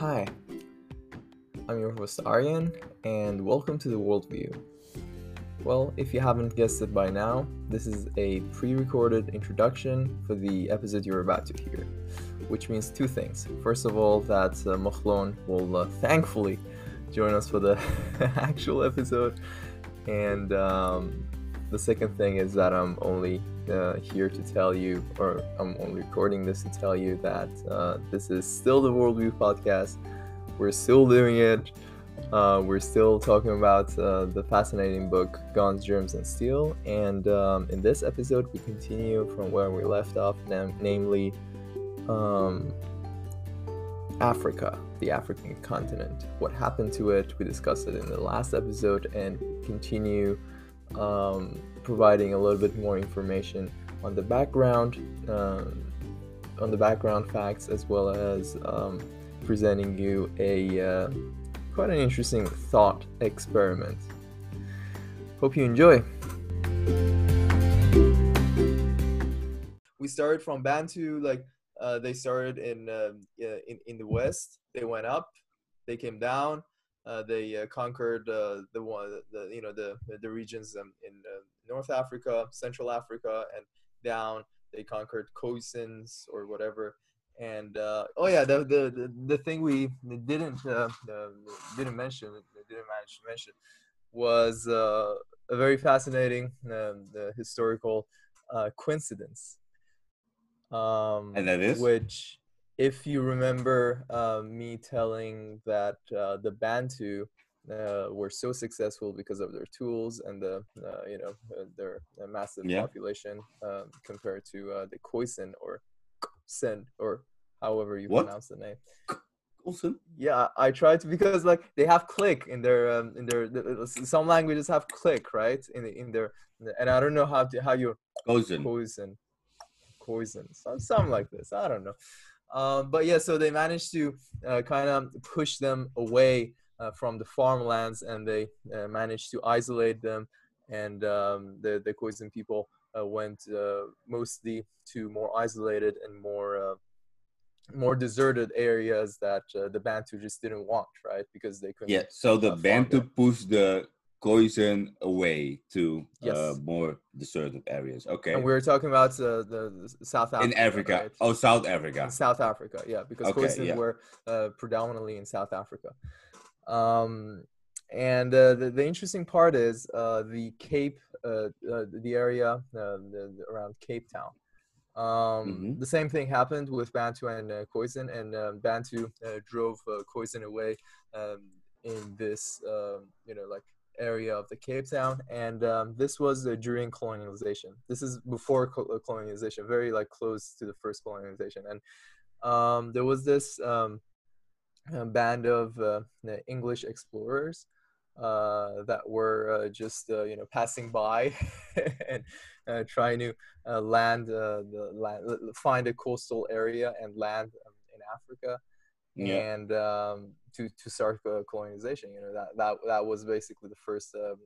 Hi, I'm your host Arian, and welcome to the Worldview. Well, if you haven't guessed it by now, this is a pre recorded introduction for the episode you're about to hear, which means two things. First of all, that uh, Machlon will uh, thankfully join us for the actual episode, and um, the second thing is that I'm only uh, here to tell you, or I'm recording this to tell you that uh, this is still the Worldview podcast. We're still doing it. Uh, we're still talking about uh, the fascinating book Guns, Germs, and Steel. And um, in this episode, we continue from where we left off, nam- namely um, Africa, the African continent. What happened to it? We discussed it in the last episode and continue um, providing a little bit more information on the background, um, on the background facts, as well as um, presenting you a uh, quite an interesting thought experiment. Hope you enjoy. We started from Bantu, like uh, they started in, uh, in in the west. They went up, they came down, uh, they uh, conquered uh, the one, the you know the the regions in uh, North Africa, Central Africa, and down. They conquered Khoisans or whatever. And uh, oh yeah, the, the the the thing we didn't uh, didn't mention, didn't manage to mention, was a very fascinating um, historical coincidence. Um, and that is which if you remember uh, me telling that uh, the Bantu uh, were so successful because of their tools and the uh, you know uh, their massive yeah. population um, compared to uh, the Khoisan or Khoisan or however you what? pronounce the name. Khoisan. Yeah, I tried to because like they have click in their um, in their some languages have click right in in their and I don't know how to how you Khoisan Khoisan Khoisan something like this I don't know um, but yeah, so they managed to uh, kind of push them away uh, from the farmlands, and they uh, managed to isolate them. And um, the the Khoisan people uh, went uh, mostly to more isolated and more uh, more deserted areas that the Bantu just didn't want, right? Because they couldn't. Yeah. So the Bantu pushed the Khoisan away to yes. uh, more deserted areas. Okay. And we were talking about uh, the, the, South Africa. In Africa. Right? Oh, South Africa. In South Africa, yeah, because okay, Khoisan yeah. were uh, predominantly in South Africa. Um, and uh, the, the interesting part is uh, the Cape, uh, the area the, around Cape Town. Um, mm-hmm. The same thing happened with Bantu and uh, Khoisan, and um, Bantu drove uh, Khoisan away um, in this, um, you know, like area of the Cape Town, and um, this was uh, during colonialization. This is before co- uh, colonialization, very like close to the first colonization, and um, there was this um, band of uh, English explorers uh, that were uh, just uh, you know passing by and trying to land the land, find a coastal area and land um, in Africa yeah. and um, to to start colonization. You know that that that was basically the first um,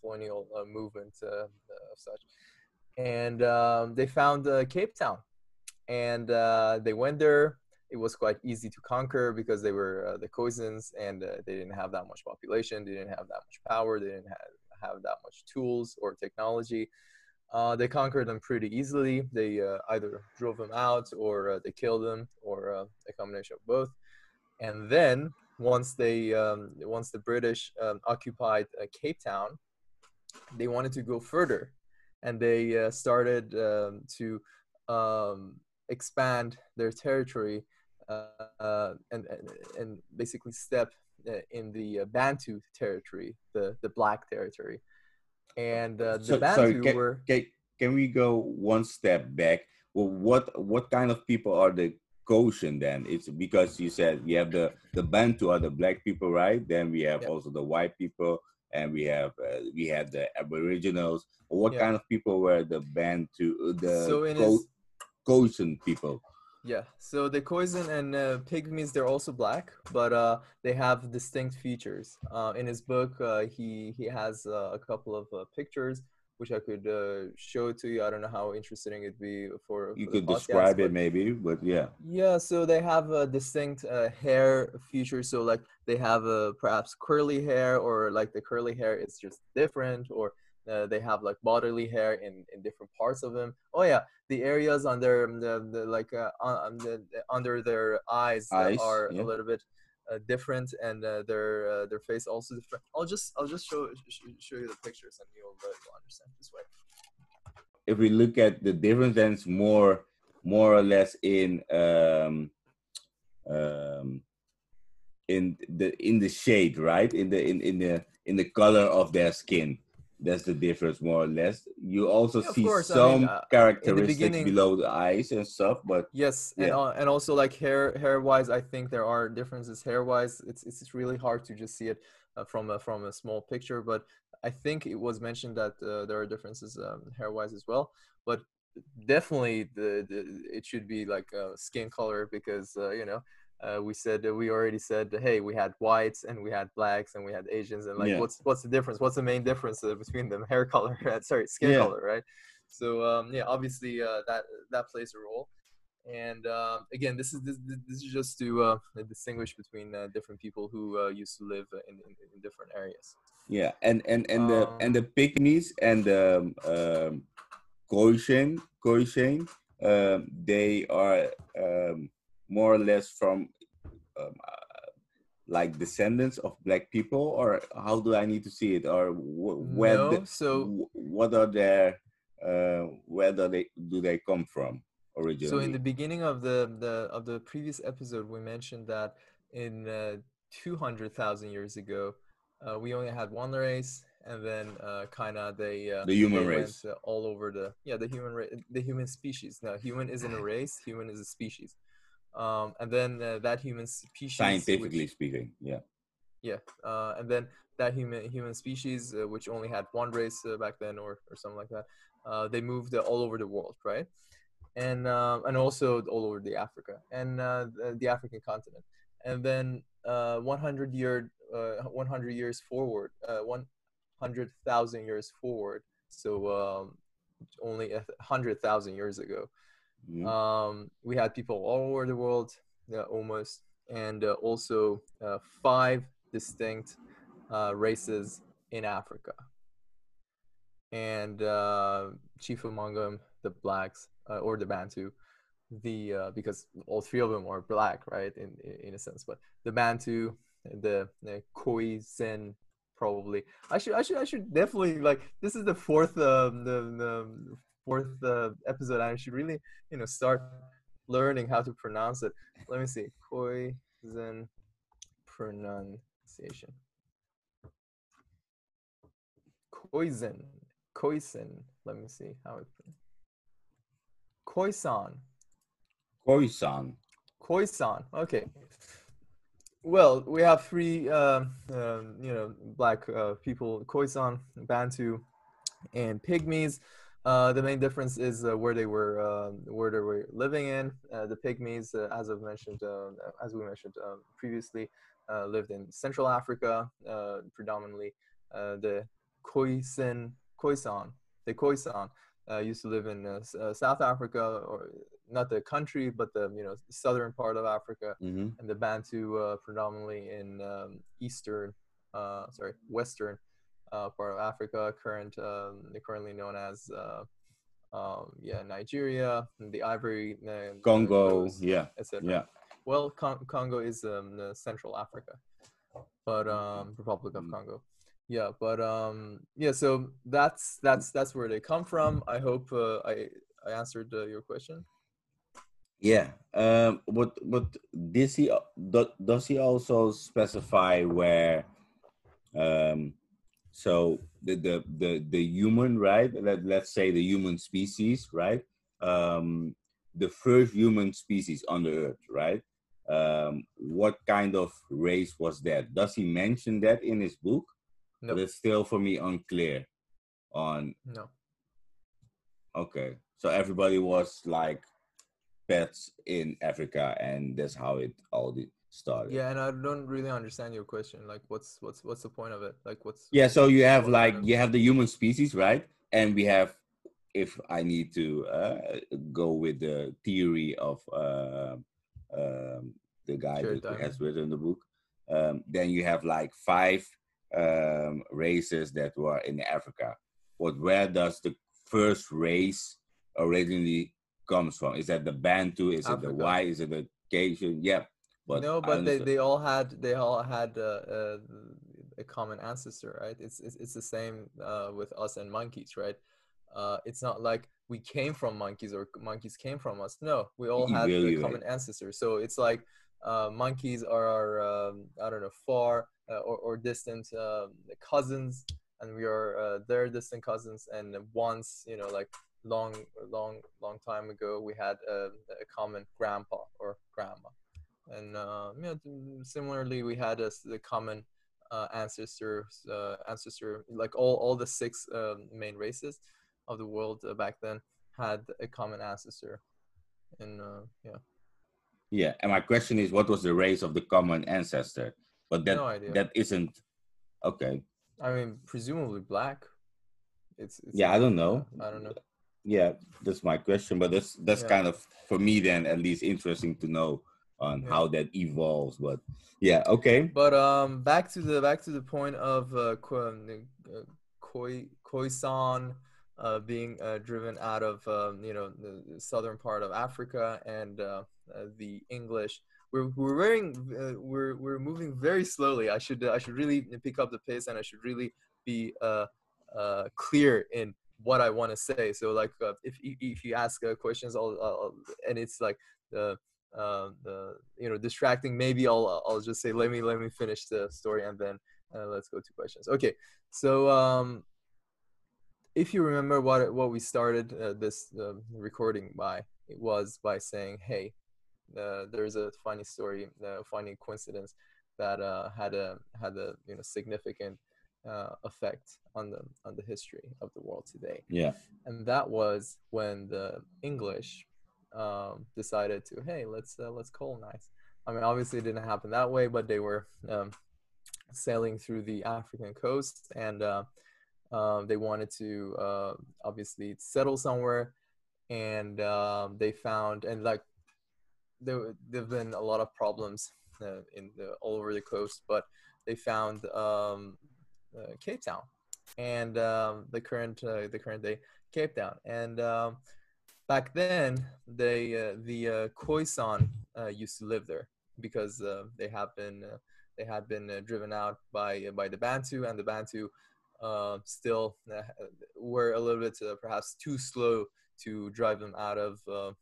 colonial uh, movement uh, of such. And um, they found uh, Cape Town, and they went there. It was quite easy to conquer because they were the Khoisans, and they didn't have that much population. They didn't have that much power. They didn't have have that much tools or technology. Uh, they conquered them pretty easily. They uh, either drove them out or uh, they killed them or a combination of both. And then once they um, once the British um, occupied uh, Cape Town, they wanted to go further, and they uh, started um, to um, expand their territory uh, uh, and, and, and basically step uh, in the Bantu territory, the the Black territory, and the so, Bantu sorry, can, were. Can, can we go one step back? Well, what what kind of people are the Khoisan then it's because you said we have the the bantu are the black people right then we have yep. also the white people and we have uh, we have the aboriginals what yep. kind of people were the bantu uh, the so his... people yeah so the Khoisan and uh, pygmies they're also black but uh, they have distinct features uh, in his book uh, he he has uh, a couple of uh, pictures which I could uh, show to you. I don't know how interesting it'd be for. You for could describe it maybe, but yeah. Yeah, so they have a distinct uh, hair feature. So like they have a perhaps curly hair, or like the curly hair is just different, or uh, they have like bodily hair in, in different parts of them. Oh yeah, the areas under the, the like uh, on the, under their eyes, eyes are yeah. a little bit uh, different, and uh, their uh, their face also different. I'll just I'll just show show you the pictures, and you'll, uh, you'll understand this way. If we look at the difference, then it's more more or less in um, um, in the in the shade, right? In the in in the in the color of their skin that's the difference more or less you also yeah, see course, some I mean, uh, characteristics the below the eyes and stuff but yes yeah. and, uh, and also like hair hair wise i think there are differences hair wise it's it's really hard to just see it uh, from a from a small picture but i think it was mentioned that uh, there are differences um, hair wise as well but definitely the, the it should be like skin color because uh, you know uh, we said we already said hey we had whites and we had blacks and we had asians and like yeah. what's what's the difference? What's the main difference uh, between them? Hair color sorry skin yeah. color right? So um, yeah obviously uh, that that plays a role. And uh, again this is this, this is just to uh, distinguish between uh, different people who used to live in, in, in, different areas. Yeah and and and um, the and the pygmies and the um, um um, they are um, more or less from um, uh, like descendants of black people or how do i need to see it? Or where no, the, so what are their uh, where do they do they come from originally so in the beginning of the, the of the previous episode we mentioned that in uh, 200000 years ago uh, we only had one race and then uh, kind of they uh, the human they race. went, uh, all over the yeah the human race the human species. Now human isn't a race human is a species um, and then uh, that human species scientifically which, speaking yeah. Yeah uh, and then that human human species uh, which only had one race uh, back then or, or something like that uh, they moved all over the world right? And uh, and also all over the africa and the, the, african continent. And then 100 year 100 years forward 100000 years forward so um, only a hundred thousand years ago Mm-hmm. Um, we had people all over the world, uh, almost, and uh, also uh, five distinct uh, races in Africa. And uh, chief among them, the blacks uh, or the Bantu, the because all three of them are black, right? In in a sense, but the Bantu, the, the Khoisan, probably. I should I should I should definitely like this is the fourth um, the the fourth uh, episode, I should really, you know, start learning how to pronounce it. Let me see. Poison pronunciation. Poison. Khoisan. Let me see how it. Khoisan. Khoisan. Khoisan. Okay. Well, we have three, uh, uh, you know, black uh, people: Khoisan, Bantu, and Pygmies. Uh, the main difference is uh, where they were uh, where they were living in. Uh, the Pygmies, uh, as I've mentioned, uh, as we mentioned previously, lived in Central Africa, predominantly. the Khoisan, Khoisan, the Khoisan used to live in South Africa, or not the country, but the you know southern part of Africa, mm-hmm. and the Bantu predominantly in um, eastern, sorry, western uh, part of Africa, current um, currently known as uh, um, yeah Nigeria, the Ivory, uh, Congo, yeah, etc. Yeah. Well, Con- Congo is um, Central Africa, but um, Republic of mm. Congo. Yeah, but um, yeah, so that's that's that's where they come from. I hope uh, I I answered uh, your question. Yeah. Um, but but does he does he also specify where um so the the the, the human, right? Let, let's say the human species, right? Um, the first human species on the earth, right? Um, what kind of race was that? Does he mention that in his book? No. But it's still for me unclear on No. Okay. So everybody was like pets in Africa and that's how it all did started. Yeah, and I don't really understand your question. Like, what's what's what's the point of it? Like, what's yeah? So you have like you have the human species, right? and we have if I need to uh, go with the theory of uh, um, the guy sure, who has written the book, um, then you have like five um, races that were in Africa. But where does the first race originally comes from? Is that the Bantu? Is Africa. it the white? Is it the Cajun? Yeah. But no, but they, they all had they all had uh, uh, a common ancestor, right? It's it's, it's the same uh, with us and monkeys, right? Uh, it's not like we came from monkeys or monkeys came from us. No, we all had really, a common right. ancestor. So it's like uh, monkeys are our um, I don't know far uh, or, or distant um, cousins, and we are uh, their distant cousins. And once you know, like long, long, long time ago, we had a, a common grandpa or grandma, and uh, you similarly, we had a, a common uh, ancestor, uh, ancestor, like all all the six um, main races of the world uh, back then had a common ancestor. And uh, yeah. Yeah, and my question is, what was the race of the common ancestor? But that no that isn't okay. I mean, presumably black. It's, it's yeah, I don't know. I don't know. Yeah, that's my question, but that's that's yeah. kind of for me then at least interesting to know on yeah. how that evolves. But yeah, okay. But um, back to the back to the point of uh, Koi Khoisan uh, being uh, driven out of um, you know the southern part of Africa and uh, uh the English. We're we're wearing uh, we're we're moving very slowly. I should I should really pick up the pace and I should really be uh, clear in what I want to say. So like if if you ask questions, I'll, I'll, and it's like the the you know distracting. Maybe I'll I'll just say let me let me finish the story and then let's go to questions. Okay, so um, if you remember what what we started uh, this uh, recording by, it was by saying, "Hey, uh, there's a funny story, a funny coincidence that uh, had a had a you know significant uh, effect on the on the history of the world today." Yeah, and that was when the English um, decided to, "Hey, let's uh, let's colonize." I mean, obviously, it didn't happen that way, but they were um, sailing through the African coast and um, they wanted to uh, obviously settle somewhere, and um, they found and like there there've been a lot of problems uh, in the, all over the coast, but they found um, uh, Cape Town and um, the current uh, the current day Cape Town, and um, back then they uh, the uh, Khoisan used to live there because they have been they had been driven out by by the Bantu, and the Bantu uh, still uh, were a little bit uh, perhaps too slow to drive them out of um,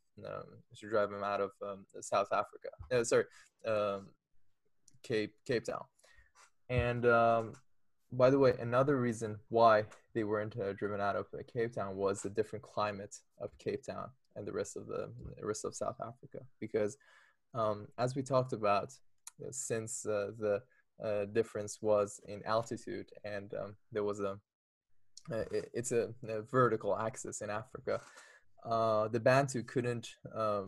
to drive them out of um, South Africa. Uh, sorry, um, Cape Cape Town. And um, by the way, another reason why they weren't uh, driven out of uh, Cape Town was the different climate of Cape Town and the rest of the, the rest of South Africa. Because um, as we talked about, since the uh, difference was in altitude, and um, there was a uh, it, it's a, a, vertical axis in Africa. Uh, the Bantu couldn't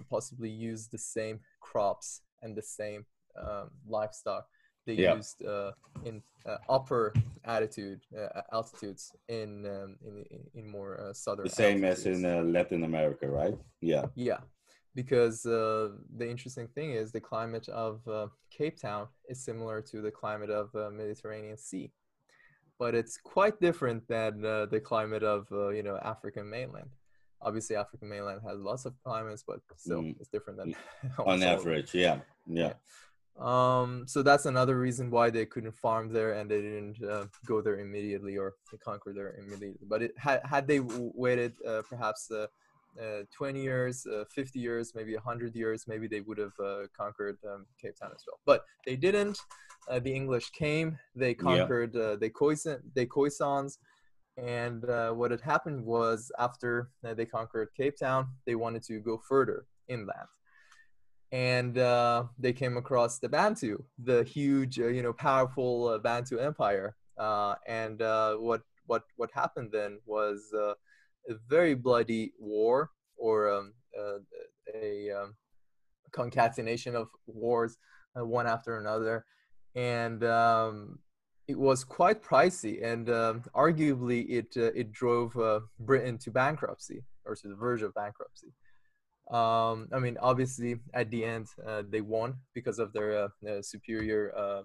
possibly use the same crops and the same um, livestock they yeah. used uh, in uh, upper altitude uh, altitudes in, um, in in more uh, southern. The same altitudes. as in Latin America, right? Yeah. Yeah, because uh, the interesting thing is the climate of uh, Cape Town is similar to the climate of the uh, Mediterranean Sea, but it's quite different than uh, the climate of uh, you know African mainland. Obviously, African mainland has lots of climates, but still mm. it's different than on average. Yeah. yeah. yeah. Um, so that's another reason why they couldn't farm there and they didn't uh, go there immediately or conquer there immediately. But it had had they waited perhaps uh, 20 years, uh, 50 years, maybe 100 years, maybe they would have uh, conquered um, Cape Town as well. But they didn't. Uh, the English came, they conquered yeah. Uh, the Khoisan, the Khoisans, and uh, what had happened was after they conquered Cape Town, they wanted to go further inland. And they came across the Bantu, the huge, you know, powerful Bantu empire. and what what what happened then was a very bloody war or um, uh, a um, concatenation of wars, uh, one after another, and um, it was quite pricey, and um, arguably it uh, it drove uh, Britain to bankruptcy or to the verge of bankruptcy. Um, I mean, obviously, at the end, uh, they won because of their uh, superior uh,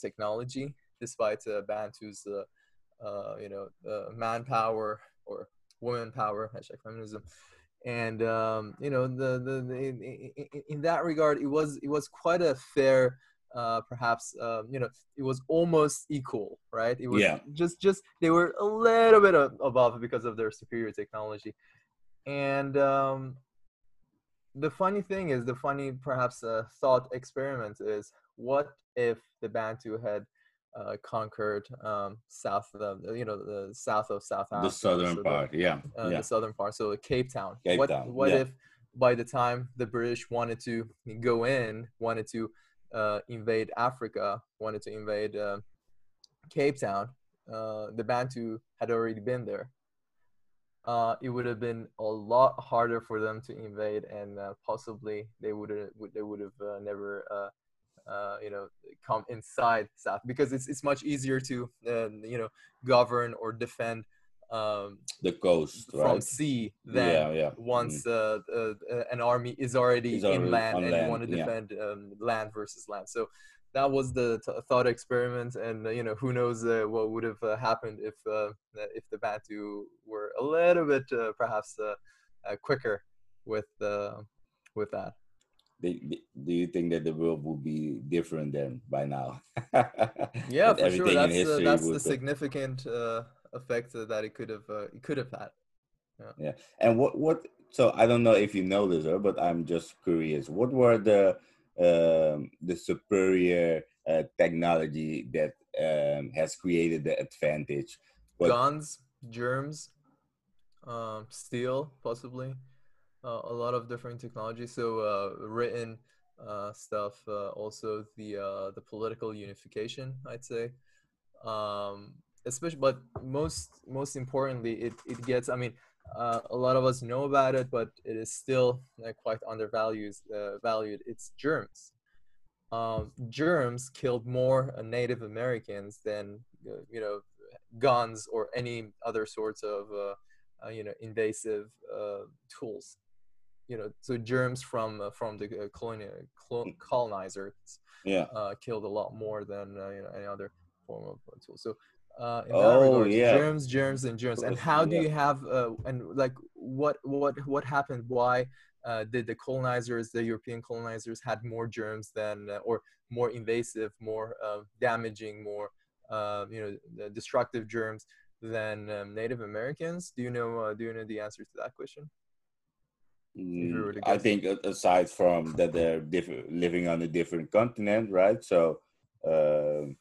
technology, despite Bantu's, uh, you know, manpower or woman power, hashtag feminism, and um, you know, the the, the in, in, in, that regard, it was it was quite a fair. Uh, perhaps um, you know it was almost equal right it was yeah. just just they were a little bit above because of their superior technology and um, the funny thing is, the funny perhaps uh, thought experiment is, what if the Bantu had uh, conquered um, south of you know the south of South Africa, the southern so part, the, yeah, uh, yeah, the southern part, so Cape Town. Cape what Town, what yeah. if by the time the British wanted to go in, wanted to uh, invade Africa, wanted to invade uh, Cape Town, uh, the Bantu had already been there uh, it would have been a lot harder for them to invade, and uh, possibly they would have they would have uh, never uh, uh, you know come inside South because it's it's much easier to um, you know govern or defend um, the coast from right? sea than yeah, yeah. once mm. uh, an army is already it's inland and you want to defend yeah. um, land versus land. So that was the t- thought experiment, and uh, you know who knows uh, what would have uh, happened if uh, if the Bantu were a little bit uh, perhaps uh, quicker with with that. Do, do you think that the world will be different then by now? yeah, for sure. That's that's the significant effect that it could have it could have had. Yeah. yeah. And what what? So I don't know if you know this, but I'm just curious. What were the um, the superior uh, technology that um, has created the advantage. But Guns, germs, um, steel, possibly. Uh, a lot of different technologies. So uh, written uh, stuff, uh, also the uh, the political unification, I'd say. Um, especially, but most most importantly, it, it gets. I mean, uh, a lot of us know about it, but it is still uh, quite undervalued. Uh, valued. It's germs. Um, germs killed more uh, Native Americans than uh, you know guns or any other sorts of uh, you know invasive tools. You know, so germs from from the colonial colonizers yeah. killed a lot more than you know any other form of tool. So uh, in oh, yeah. germs, germs, and germs. And how do yeah. you have uh, and like what what what happened? Why uh, did the colonizers, the European colonizers, had more germs than uh, or more invasive, more uh, damaging, more uh, you know destructive germs than um, Native Americans? Do you know uh, do you know the answer to that question? Mm, I think aside from that they're different, living on a different continent, right? So. Uh,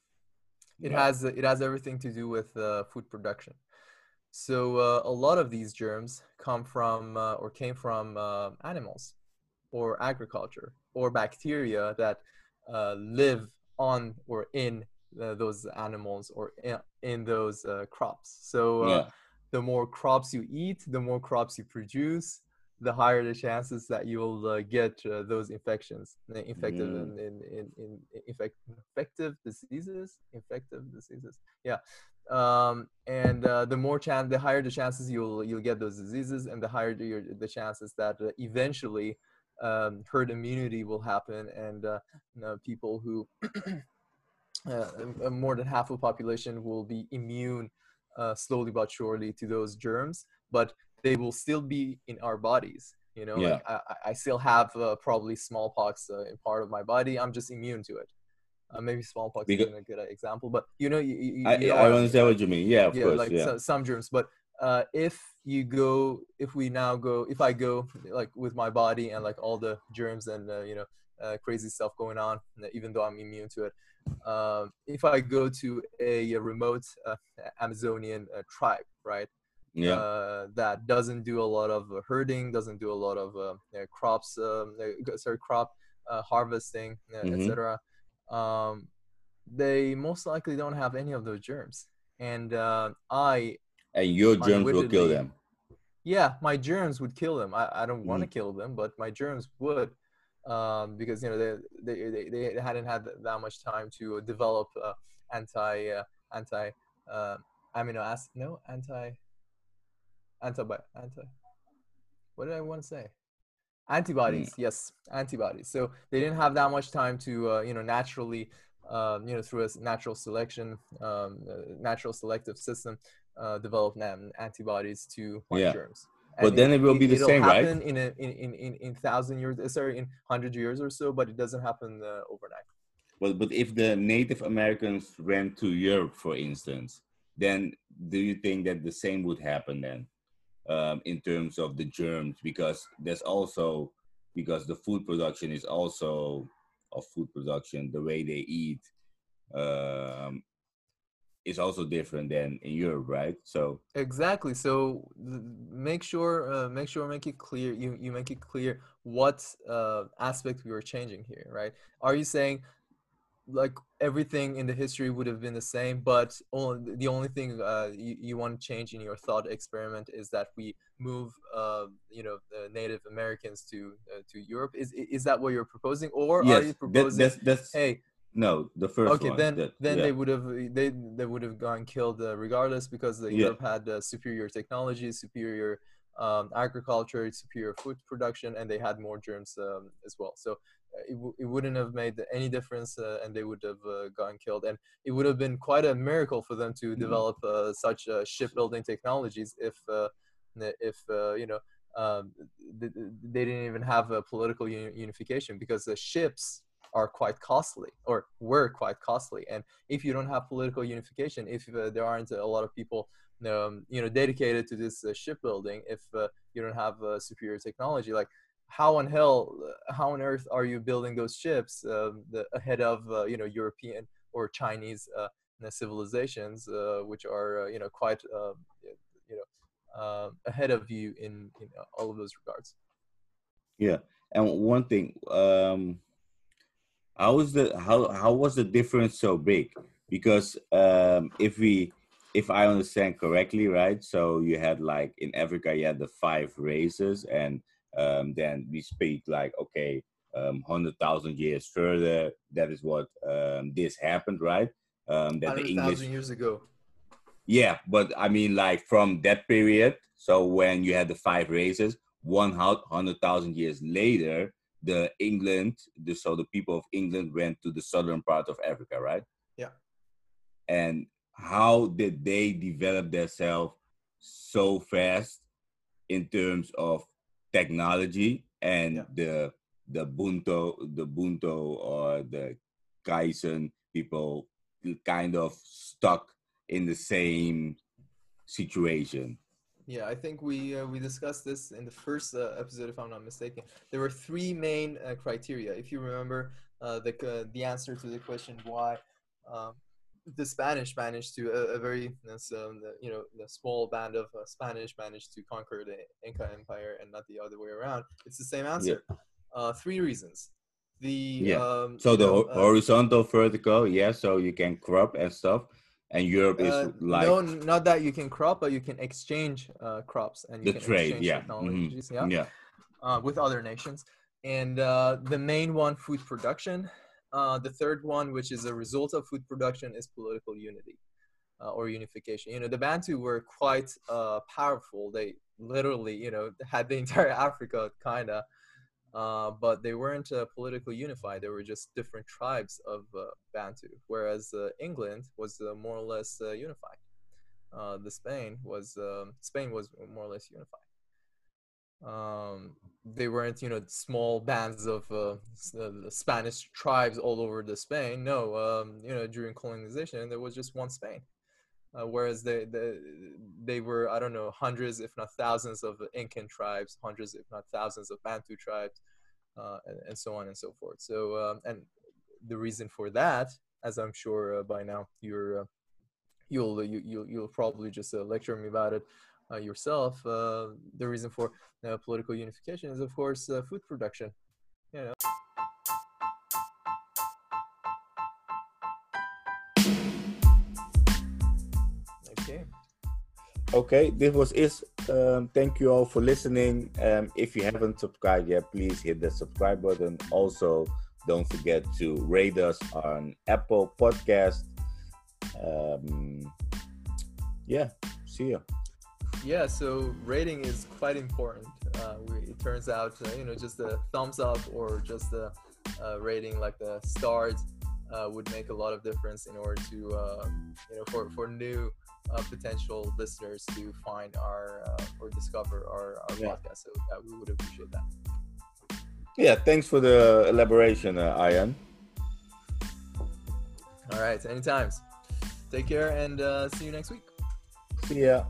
it yeah. has it has everything to do with uh, food production. So uh, a lot of these germs come from uh, or came from uh, animals, or agriculture, or bacteria that uh, live on or in uh, those animals or in, in those crops. So yeah. the more crops you eat, the more crops you produce, the higher the chances that you'll uh, get uh, those infections, infective mm. in, in, in, in infect, infective diseases, infective diseases. Yeah, um, and uh, the more chance, the higher the chances you'll you'll get those diseases, and the higher the, the chances that uh, eventually um, herd immunity will happen, and uh, you know, people who uh, more than half of the population will be immune slowly but surely to those germs, but they will still be in our bodies you know yeah. like I, I still have uh, probably smallpox uh, in part of my body i'm just immune to it uh, maybe smallpox because, isn't a good example but you know you, you, I, you know I, understand what you mean yeah of yeah, course like yeah. So, some germs but uh, if you go if we now go if i go like with my body and like all the germs and uh, you know uh, crazy stuff going on even though i'm immune to it um, if i go to a, a remote amazonian tribe right yeah. Uh, that doesn't do a lot of herding, doesn't do a lot of uh, crops, um, sorry, crop uh, harvesting, mm-hmm. etc. Um, they most likely don't have any of those germs, and uh, I. And your germs will kill them. Yeah, my germs would kill them. I, I don't want to mm. kill them, but my germs would. um, because you know they, they they they hadn't had that much time to develop uh, anti uh, anti uh, amino acid no anti anti anti what did I want to say antibodies mm. yes antibodies so they didn't have that much time to uh, you know naturally um, you know through a natural selection um, natural selective system uh, develop antibodies to yeah. germs but then it, it will be the same, right? In a, in, in, in, in thousand years, uh, sorry, in hundred years or so, but it doesn't happen uh, overnight. But but if the Native Americans ran to Europe, for instance, then do you think that the same would happen then, um, in terms of the germs? Because there's also because the food production is also of food production, the way they eat, um, is also different than in Europe, right? So exactly. So make sure, uh, make sure, make it clear. You you make it clear what uh, aspect we were changing here, right? Are you saying like everything in the history would have been the same, but only, the only thing uh, you, you want to change in your thought experiment is that we move, uh, you know, Native Americans to uh, to Europe. Is is that what you're proposing, or yes, are you proposing? That's, that's, hey, no, the first okay, one. then that, then yeah. they would have they they would have gone killed uh, regardless because the yeah. Europe had uh, superior technology, superior um, agriculture, superior food production, and they had more germs um, as well. So uh, it, w- it wouldn't have made any difference, uh, and they would have uh, gone killed. And it would have been quite a miracle for them to mm-hmm. develop uh, such shipbuilding technologies if if you know. Um, they didn't even have a political unification because the ships are quite costly or were quite costly. And if you don't have political unification, if uh, there aren't a lot of people, um, you know, dedicated to this uh, shipbuilding, if uh, you don't have uh, superior technology, like how on hell, uh, how on earth are you building those ships um, the, ahead of uh, you know European or Chinese civilizations, which are you know quite you know ahead of you in, in all of those regards. Yeah, and one thing. Um how was the how how was the difference so big? Because um, if we if I understand correctly, right? So you had like in Africa, you had the five races, and um, then we speak like okay, um, hundred thousand years further, that is what um, this happened, right? Um, that the English years ago. Yeah, but I mean, like from that period. So when you had the five races, one hundred thousand years later, the England, the, so the people of England went to the southern part of Africa, right? Yeah. And how did they develop themselves so fast in terms of technology and yeah. the the Bunto, the Bunto or the Kaizen people kind of stuck in the same situation? Yeah, I think we uh, we discussed this in the first uh, episode, if I'm not mistaken. There were three main uh, criteria. If you remember, uh, the uh, the answer to the question why um, the Spanish managed to a, a very um, the, you know the small band of uh, Spanish managed to conquer the Inca Empire and not the other way around. It's the same answer. Yeah. three reasons. The yeah. Um, so the know, horizontal, vertical, yeah. So you can crop and stuff and Europe is uh, like no, not that you can crop, but you can exchange uh, crops and you the can trade, yeah, mm-hmm. technologies, mm-hmm. yeah, yeah, uh, with other nations. And uh, the main one, food production. Uh, the third one, which is a result of food production, is political unity uh, or unification. You know, the Bantu were quite powerful. They literally, you know, had the entire Africa kind of uh, but they weren't uh, politically unified. They were just different tribes of uh, Bantu, whereas uh, England was uh, more or less unified. the Spain was um, Spain was more or less unified. Um, they weren't, you know, small bands of Spanish tribes all over the Spain. No, um, you know, during colonization, there was just one Spain. Uh, whereas they, they they were I don't know hundreds if not thousands of Incan tribes, hundreds if not thousands of Bantu tribes, uh, and, and, so on and so forth. So um, and the reason for that, as I'm sure uh, by now you're uh, you'll you, you'll you'll probably just uh, lecture me about it yourself. the reason for political unification is of course food production. You know. Okay, this was it. Um, thank you all for listening. Um, if you haven't subscribed yet, please hit the subscribe button. Also, don't forget to rate us on Apple Podcast. Um, yeah, see you. Yeah, so rating is quite important. Uh, we, it turns out, uh, you know, just a thumbs up or just a, a rating like the stars uh, would make a lot of difference in order to, uh, you know, for, for new uh, potential listeners to find our uh, or discover our, our yeah. podcast. So we would appreciate that. Yeah, thanks for the elaboration, uh, Ian. All right, anytime. Take care and uh, see you next week. See ya.